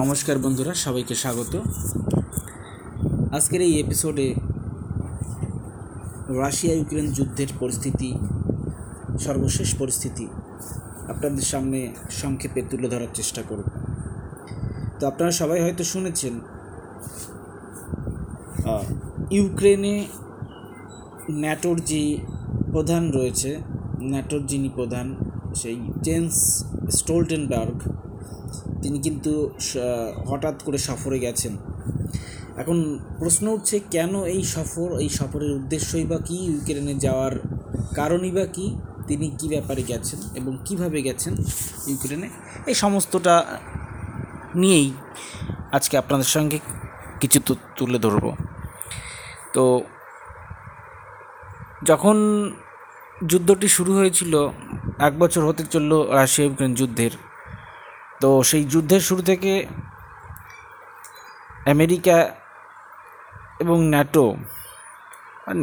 নমস্কার বন্ধুরা, সবাইকে স্বাগত। আজকের এই এপিসোডে রাশিয়া ইউক্রেন যুদ্ধের পরিস্থিতি, সর্বশেষ পরিস্থিতি আপনাদের সামনে সংক্ষেপে তুলে ধরার চেষ্টা করব। তো আপনারা সবাই হয়তো শুনেছেন ইউক্রেনে ন্যাটোর যে প্রধান রয়েছে, ন্যাটোর যিনি প্রধান, সেই জেন্স স্টোলটেনবার্গ তিনি কিন্তু হঠাৎ করে সফরে গেছেন। এখন প্রশ্ন উঠছে, কেন এই সফর, এই সফরের উদ্দেশ্যই বা কী? ইউক্রেনে যাওয়ার কারণই বা কী? তিনি কী ব্যাপারে গেছেন এবং কীভাবে গেছেন ইউক্রেনে এই সমস্তটা নিয়েই আজকে আপনাদের সঙ্গে কিছু তুলে ধরব। তো যখন যুদ্ধটি শুরু হয়েছিল, এক বছর হতে চলল রাশিয়া ইউক্রেন যুদ্ধের। তো সেই যুদ্ধের শুরু থেকে আমেরিকা এবং ন্যাটো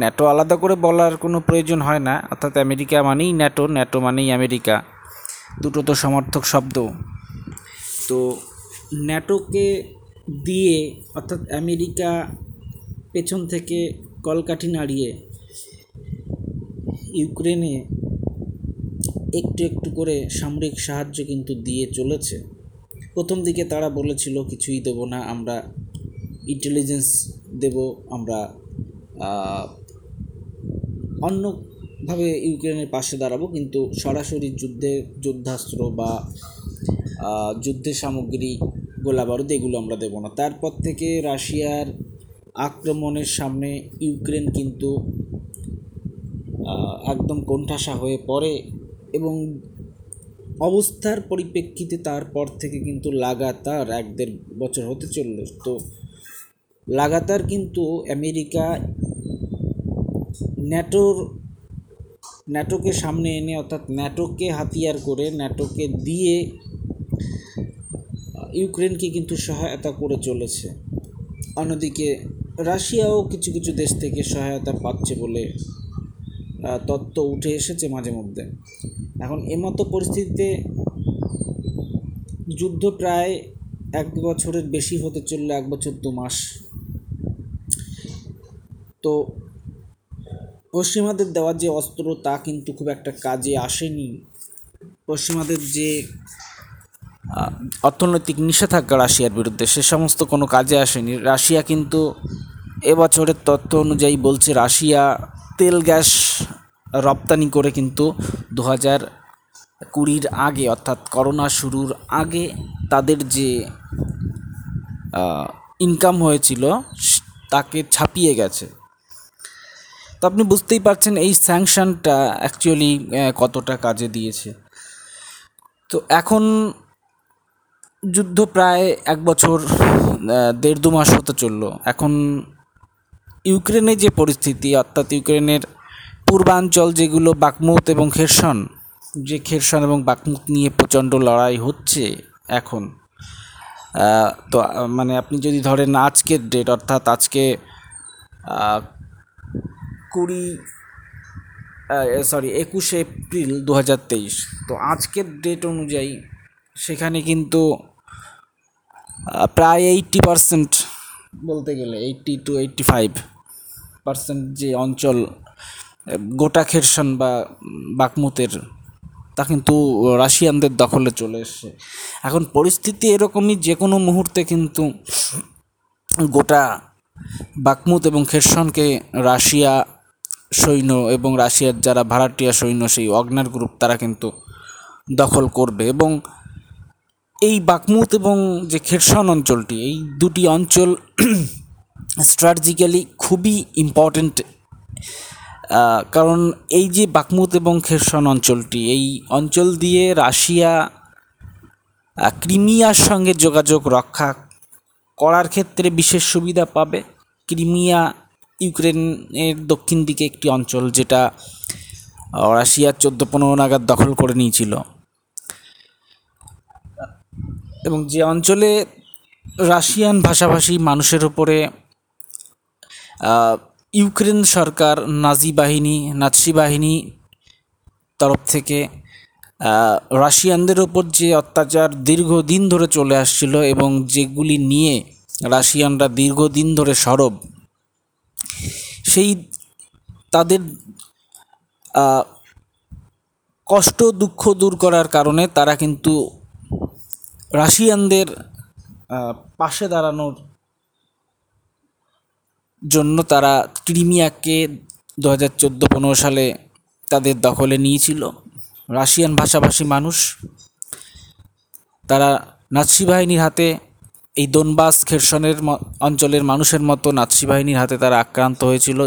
ন্যাটো আলাদা করে বলার কোনো প্রয়োজন হয় না, অর্থাৎ আমেরিকা মানেই ন্যাটো ন্যাটো মানেই আমেরিকা। দুটো তো সমর্থক শব্দ। তো ন্যাটোকে দিয়ে, অর্থাৎ আমেরিকা পেছন থেকে কলকাঠি নাড়িয়ে ইউক্রেনে একটু একটু করে সামরিক সাহায্য কিন্তু দিয়ে চলেছে। প্রথম দিকে তারা বলেছিল কিছুই দেব না আমরা ইন্টেলিজেন্স দেব আমরা অন্যভাবে ইউক্রেনের পাশে দাঁড়াবো কিন্তু সরাসরি যুদ্ধে যুদ্ধাস্ত্র বা আহ, যুদ্ধের সামগ্রী গোলা বারুদ এগুলো আমরা দেবো না। তারপর থেকে রাশিয়ার আক্রমণের সামনে ইউক্রেন কিন্তু একদম কোণঠাসা হয়ে পড়ে। এবং অবস্থার পরিপ্রেক্ষিতে তারপর থেকে কিন্তু লাগাতার এক দেড় বছর হতে চলল। তো লাগাতার কিন্তু আমেরিকা ন্যাটোর, ন্যাটোকে সামনে এনে অর্থাৎ ন্যাটোকে হাতিয়ার করে, ন্যাটোকে দিয়ে ইউক্রেনকে কিন্তু সহায়তা করে চলেছে। অন্যদিকে রাশিয়াও কিছু কিছু দেশ থেকে সহায়তা পাচ্ছে বলে তত্ত্ব উঠে এসেছে মাঝে মধ্যে। এখন এমতো পরিস্থিতিতে যুদ্ধ প্রায় এক বছরের বেশি হতে চলল, এক বছর দু মাস। তো পশ্চিমাদের দেওয়া যে অস্ত্র, তা কিন্তু খুব একটা কাজে আসেনি। পশ্চিমাদের যে অর্থনৈতিক নিষেধাজ্ঞা রাশিয়ার বিরুদ্ধে, সে সমস্ত কোনো কাজে আসেনি। রাশিয়া কিন্তু এবছরের তথ্য অনুযায়ী বলছে, রাশিয়া তেল গ্যাস রপ্তানি করে কিন্তু দু হাজার কুড়ির আগে, অর্থাৎ করোনা শুরুর আগে, তাদের যে ইনকাম হয়েছিল, তাকে ছাপিয়ে গেছে। তো আপনি বুঝতেই পারছেন, এই স্যাংশনটা অ্যাকচুয়ালি কতটা কাজে দিয়েছে। তো এখন যুদ্ধ প্রায় এক বছর দেড় দু মাস হতে চলল। এখন ইউক্রেনের যে পরিস্থিতি, অর্থাৎ ইউক্রেনের পূর্বাঞ্চল যেগুলো বাকমুত এবং খেরসন যে খেরসন এবং বাকমুত নিয়ে প্রচণ্ড লড়াই হচ্ছে এখন। তো মানে আপনি যদি ধরেন আজকের ডেট অর্থাৎ আজকে কুড়ি সরি একুশে এপ্রিল দু হাজার তেইশ, তো আজকের ডেট অনুযায়ী সেখানে কিন্তু প্রায় এইট্টি পারসেন্ট বলতে গেলে eighty to eighty five percent যে অঞ্চল গোটা খেরসন বা বাকমুতের, তা কিন্তু রাশিয়ানদের দখলে চলে এসছে। এখন পরিস্থিতি এরকমই যে কোনো মুহূর্তে কিন্তু গোটা বাকমুত এবং খেরসনকে রাশিয়া সৈন্য এবং রাশিয়ার যারা ভাড়াটিয়া সৈন্য, সেই অগ্নার গ্রুপ, তারা কিন্তু দখল করবে এবং এই বাকমুত এবং যে খেরসন অঞ্চলটি, এই দুটি অঞ্চল স্ট্র্যাটেজিক্যালি খুবই ইম্পর্ট্যান্ট কারণ এই যে বাকমুত এবং খেরসন অঞ্চলটি, এই অঞ্চল দিয়ে রাশিয়া ক্রিমিয়ার সঙ্গে যোগাযোগ রক্ষা করার ক্ষেত্রে বিশেষ সুবিধা পাবে। ক্রিমিয়া ইউক্রেনের দক্ষিণ দিকে একটি অঞ্চল যেটা রাশিয়া চোদ্দ পনেরো নাগাদ দখল করে নিয়েছিল। এবং যে অঞ্চলে রাশিয়ান ভাষাভাষী মানুষের উপরে ইউক্রেন সরকার, নাজি বাহিনী, নাৎসি বাহিনী তরফ থেকে রাশিয়ানদের ওপর যে অত্যাচার দীর্ঘদিন ধরে চলে আসছিল এবং যেগুলি নিয়ে রাশিয়ানরা দীর্ঘদিন ধরে সরব, সেই তাদের কষ্ট, দুঃখ দূর করার কারণে তারা কিন্তু রাশিয়ানদের পাশে দাঁড়ানোর জন্য তারা ক্রিমিয়াকে দু হাজার চোদ্দ পনেরো সালে তাদের দখলে নিয়েছিল। রাশিয়ান ভাষাভাষী মানুষ। তারা নাৎসি বাহিনীর হাতে এই দোনবাস খেরসনের অঞ্চলের মানুষের মতো নাৎসি বাহিনীর হাতে তারা আক্রান্ত হয়েছিল।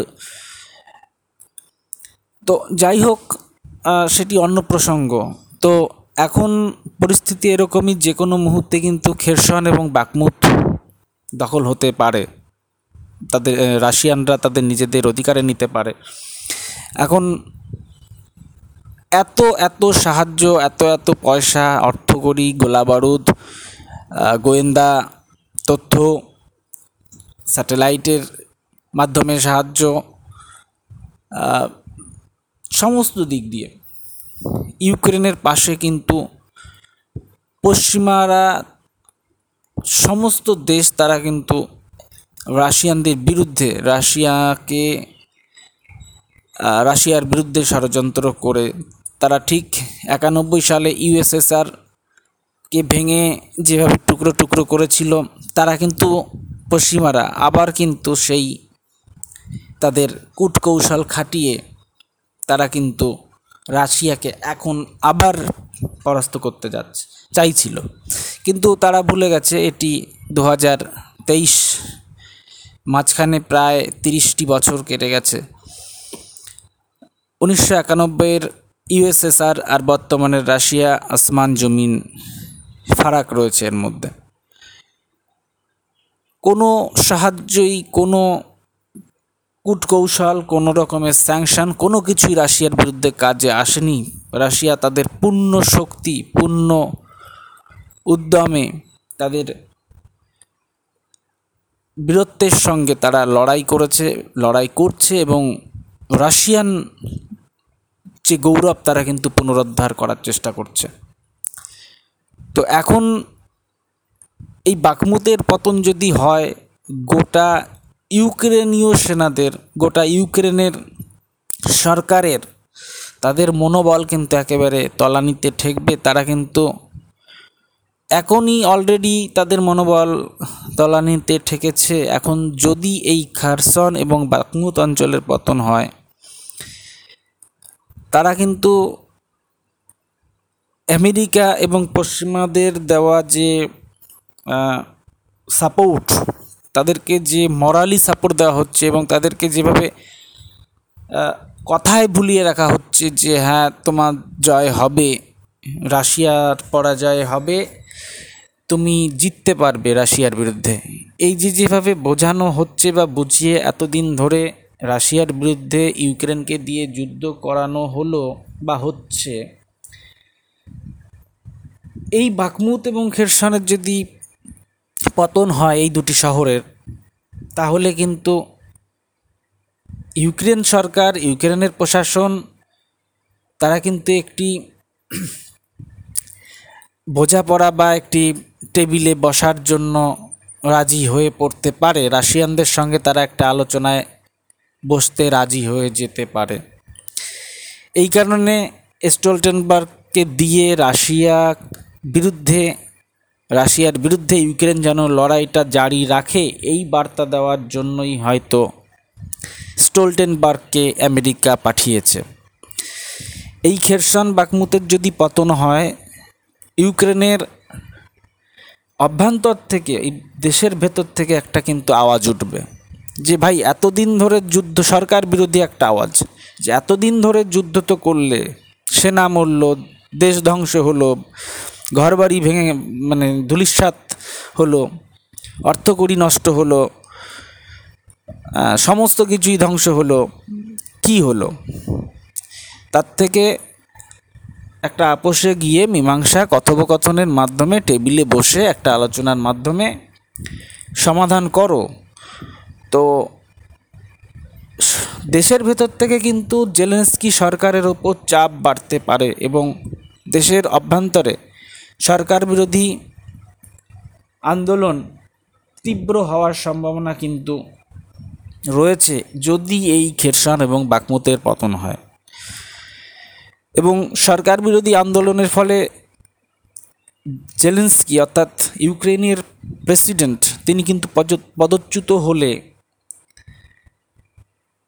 তো যাই হোক সেটি অন্য প্রসঙ্গ। তো এখন পরিস্থিতি এরকমই যে কোনো মুহূর্তে কিন্তু খেরসন এবং বাকমুত দখল হতে পারে। তাদের রাশিয়ানরা তাদের নিজেদের অধিকারে নিতে পারে। এখন এত এত সাহায্য, এত এত পয়সা অর্থকরী গোলাবারুদ গোয়েন্দা তথ্য, স্যাটেলাইটের মাধ্যমে সাহায্য সমস্ত দিক দিয়ে। ইউক্রেনের পাশে কিন্তু পশ্চিমারা সমস্ত দেশ, তারা কিন্তু রাশিয়ানদের বিরুদ্ধে, রাশিয়াকে রাশিয়ার বিরুদ্ধে ষড়যন্ত্র করে তারা ঠিক একানব্বই সালে ইউএসএসআর কে ভেঙে যেভাবে টুকরো টুকরো করেছিল, তারা কিন্তু পশ্চিমারা আবার কিন্তু সেই তাদের কূটকৌশল খাটিয়ে তারা কিন্তু রাশিয়াকে এখন আবার পরাস্ত করতে যাচ্ছে, চাইছিল। কিন্তু তারা ভুলে গেছে, এটি দু তেইশ মাঝখানে প্রায় তিরিশটি বছর কেটে গেছে। উনিশশো একানব্বইয়ের ইউএসএসআর আর বর্তমানের রাশিয়া আসমান জমিন ফারাক রয়েছে এর মধ্যে। কোনো সাহায্যই, কোনো কূটকৌশল, কোনো রকমের স্যাংশন, কোনো কিছুই রাশিয়ার বিরুদ্ধে কাজে আসেনি। রাশিয়া তাদের পূর্ণ শক্তি, পূর্ণ উদ্যমে তাদের বীরত্বের সঙ্গে তারা লড়াই করেছে, লড়াই করছে এবং রাশিয়ান যে গৌরব তারা কিন্তু পুনরুদ্ধার করার চেষ্টা করছে। তো এখন এই বাকমুতের পতন যদি হয়, গোটা ইউক্রেনীয় সেনাদের, গোটা ইউক্রেনের সরকারের, তাদের মনোবল কিন্তু একেবারে তলানিতে ঠেকবে, তারা কিন্তু এখনই অলরেডি তাদের মনোবল তলানিতে ঠেকেছে। এখন যদি এই খারসন এবং বাকমুত অঞ্চলের পতন হয়, তারা কিন্তু আমেরিকা এবং পশ্চিমাদের দেওয়া যে সাপোর্ট তাদেরকে যে মরালি সাপোর্ট দেওয়া হচ্ছে এবং তাদেরকে যেভাবে কথায় ভুলিয়ে রাখা হচ্ছে যে হ্যাঁ তোমার জয় হবে, রাশিয়ার পরাজয় হবে তুমি জিততে পারবে রাশিয়ার বিরুদ্ধে। এই যে যেভাবে বোঝানো হচ্ছে বা বুঝিয়ে এতদিন ধরে রাশিয়ার বিরুদ্ধে ইউক্রেনকে দিয়ে যুদ্ধ করানো হলো বা হচ্ছে, এই বাকমুত এবং খেরসানের যদি পতন হয় এই দুটি শহরের, তাহলে কিন্তু ইউক্রেন সরকার, ইউক্রেনের প্রশাসন, তারা কিন্তু একটি বোঝাপড়া বা একটি টেবিলে বসার জন্য রাজি হয়ে পড়তে পারে। রাশিয়ানদের সঙ্গে তারা একটা আলোচনায় বসতে রাজি হয়ে যেতে পারে। এই কারণে স্টোলটেনবার্গকে দিয়ে রাশিয়া বিরুদ্ধে, রাশিয়ার বিরুদ্ধে ইউক্রেন যেন লড়াইটা জারি রাখে, এই বার্তা দেওয়ার জন্যই হয়তো স্টোলটেনবার্গকে আমেরিকা পাঠিয়েছে। এই খেরসন বাকমুতের যদি পতন হয়, ইউক্রেনের অভ্যন্তর থেকে, এই দেশের ভেতর থেকে একটা কিন্তু আওয়াজ উঠবে। যে ভাই, এতদিন ধরে যুদ্ধ, সরকার বিরোধী একটা আওয়াজ। যে এতদিন ধরে যুদ্ধ তো করলে, সেনা মরল, দেশ ধ্বংস হলো, ঘরবাড়ি ভেঙে মানে ধুলিস্বাত হলো, অর্থকড়ি নষ্ট হলো সমস্ত কিছুই ধ্বংস হলো, কি হলো? তার থেকে একটা আপোষে গিয়ে মীমাংসা কথোপকথনের মাধ্যমে টেবিলে বসে একটা আলোচনার মাধ্যমে সমাধান করো। তো, দেশের ভেতর থেকে কিন্তু জেলেন্সকি সরকারের ওপর চাপ বাড়তে পারে এবং দেশের অভ্যন্তরে সরকার বিরোধী আন্দোলন তীব্র হওয়ার সম্ভাবনা কিন্তু রয়েছে যদি এই খেরসান এবং বাকমতের পতন হয়। এবং সরকার বিরোধী আন্দোলনের ফলে জেলেন্সকি, অর্থাৎ ইউক্রেনের প্রেসিডেন্ট, তিনি কিন্তু পদচ্যুত হলে।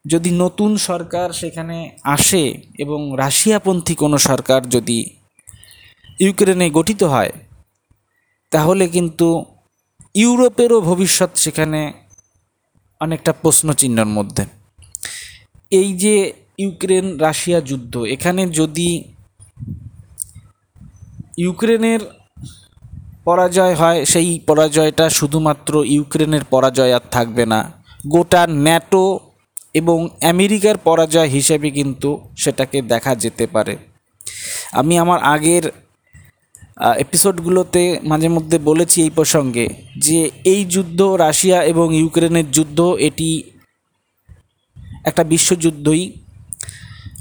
যদি নতুন সরকার সেখানে আসে এবং রাশিয়াপন্থী কোনো সরকার যদি ইউক্রেনে গঠিত হয়, তাহলে কিন্তু ইউরোপেরও ভবিষ্যৎ সেখানে অনেকটা প্রশ্নচিহ্নর মধ্যে। এই যে ইউক্রেন রাশিয়া যুদ্ধ। এখানে যদি ইউক্রেনের পরাজয় হয়, সেই পরাজয়টা শুধুমাত্র ইউক্রেনের পরাজয় আর থাকবে না। গোটা ন্যাটো এবং আমেরিকার পরাজয় হিসেবে কিন্তু সেটাকে দেখা যেতে পারে। আমি আমার আগের এপিসোডগুলোতে মাঝে মধ্যে বলেছি এই প্রসঙ্গে যে এই যুদ্ধ রাশিয়া এবং ইউক্রেনের যুদ্ধ, এটি একটা বিশ্বযুদ্ধই।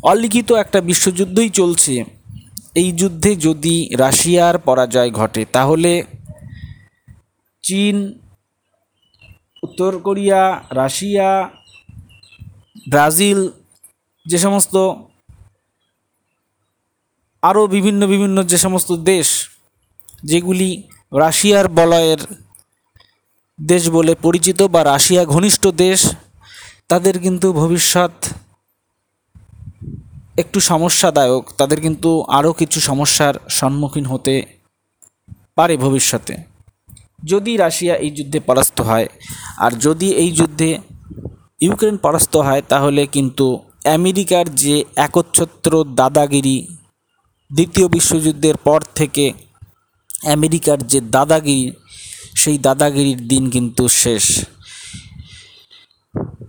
অলিখিত একটা বিশ্বযুদ্ধই চলছে। এই যুদ্ধে যদি রাশিয়ার পরাজয় ঘটে, তাহলে চীন, উত্তর কোরিয়া, রাশিয়া, ব্রাজিল, যে সমস্ত আরও বিভিন্ন বিভিন্ন যে সমস্ত দেশ, যেগুলি রাশিয়ার বলয়ের দেশ বলে পরিচিত বা রাশিয়া ঘনিষ্ঠ দেশ, তাদের কিন্তু ভবিষ্যৎ একটু সমস্যাদায়ক, তাদের কিন্তু আরও কিছু সমস্যার সম্মুখীন হতে পারে ভবিষ্যতে। যদি রাশিয়া এই যুদ্ধে পরাস্ত হয়, আর যদি এই যুদ্ধে ইউক্রেন পরাস্ত হয়, তাহলে কিন্তু আমেরিকার যে একচ্ছত্র দাদাগিরি দ্বিতীয় বিশ্বযুদ্ধের পর থেকে আমেরিকার যে দাদাগিরি, সেই দাদাগিরির দিন কিন্তু শেষ।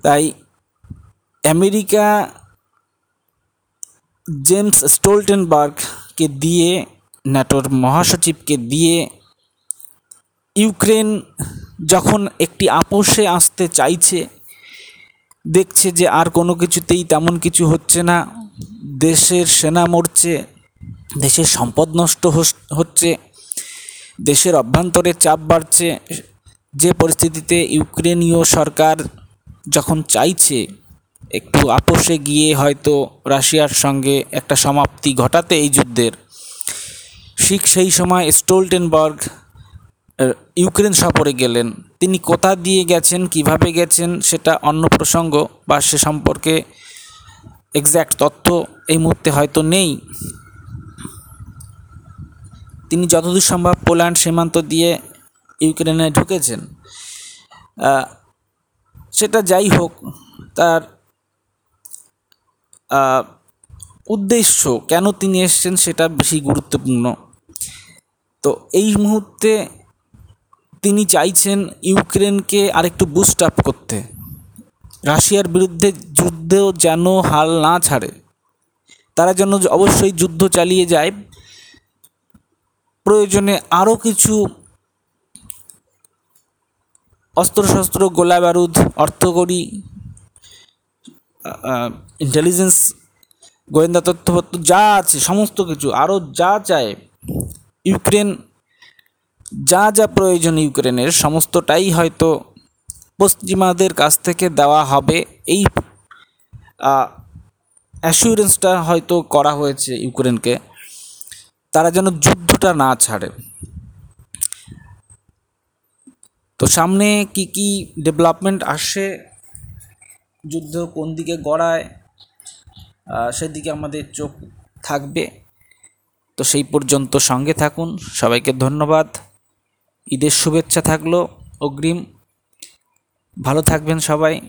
তাই আমেরিকা জেমস স্টোলটেনবার্গকে দিয়ে, ন্যাটোর মহাসচিবকে দিয়ে ইউক্রেন যখন একটি আপোষে আসতে চাইছে, দেখছে যে আর কোনো কিছুতেই তেমন কিছু হচ্ছে না, দেশের সেনা মরছে, দেশের সম্পদ নষ্ট হচ্ছে, দেশের অভ্যন্তরে চাপ বাড়ছে, যে পরিস্থিতিতে ইউক্রেনীয় সরকার যখন চাইছে একটু আপোষে গিয়ে হয়তো রাশিয়ার সঙ্গে একটা সমাপ্তি ঘটাতে এই যুদ্ধের। ঠিক সেই সময় স্টোলটেনবার্গ ইউক্রেন সফরে গেলেন। তিনি কোথা দিয়ে গেছেন, কীভাবে গেছেন, সেটা অন্য প্রসঙ্গ বা সে সম্পর্কে এক্স্যাক্ট তথ্য এই মুহূর্তে হয়তো নেই। তিনি যতদূর সম্ভব পোল্যান্ড সীমান্ত দিয়ে ইউক্রেনে ঢুকেছেন। সেটা যাই হোক, তার উদ্দেশ্য কেন তিনি এসছেন সেটা বেশি গুরুত্বপূর্ণ। তো এই মুহূর্তে তিনি চাইছেন ইউক্রেনকে আরেকটু বুস্ট আপ করতে। রাশিয়ার বিরুদ্ধে যুদ্ধেও যেন হাল না ছাড়ে। তারা যেন অবশ্যই যুদ্ধ চালিয়ে যায়। প্রয়োজনে আরও কিছু অস্ত্রশস্ত্র, গোলা বারুদ অর্থকরী ইন্টেলিজেন্স গোয়েন্দা তথ্যপত্র যা আছে, সমস্ত কিছু আরও যা চায়, ইউক্রেন, যা যা প্রয়োজন ইউক্রেনের, সমস্তটাই হয়তো পশ্চিমাদের কাছ থেকে দেওয়া হবে। এই অ্যাসিউরেন্সটা হয়তো করা হয়েছে ইউক্রেনকে। তারা যেন যুদ্ধটা না ছাড়ে। তো সামনে কি কি ডেভেলপমেন্ট আসে? যুদ্ধ কোন দিকে গড়ায় সেদিকে আমাদের চোখ থাকবে। তো সেই পর্যন্ত সঙ্গে থাকুন। সবাইকে ধন্যবাদ। ঈদের শুভেচ্ছা থাকল অগ্রিম। ভালো থাকবেন সবাই।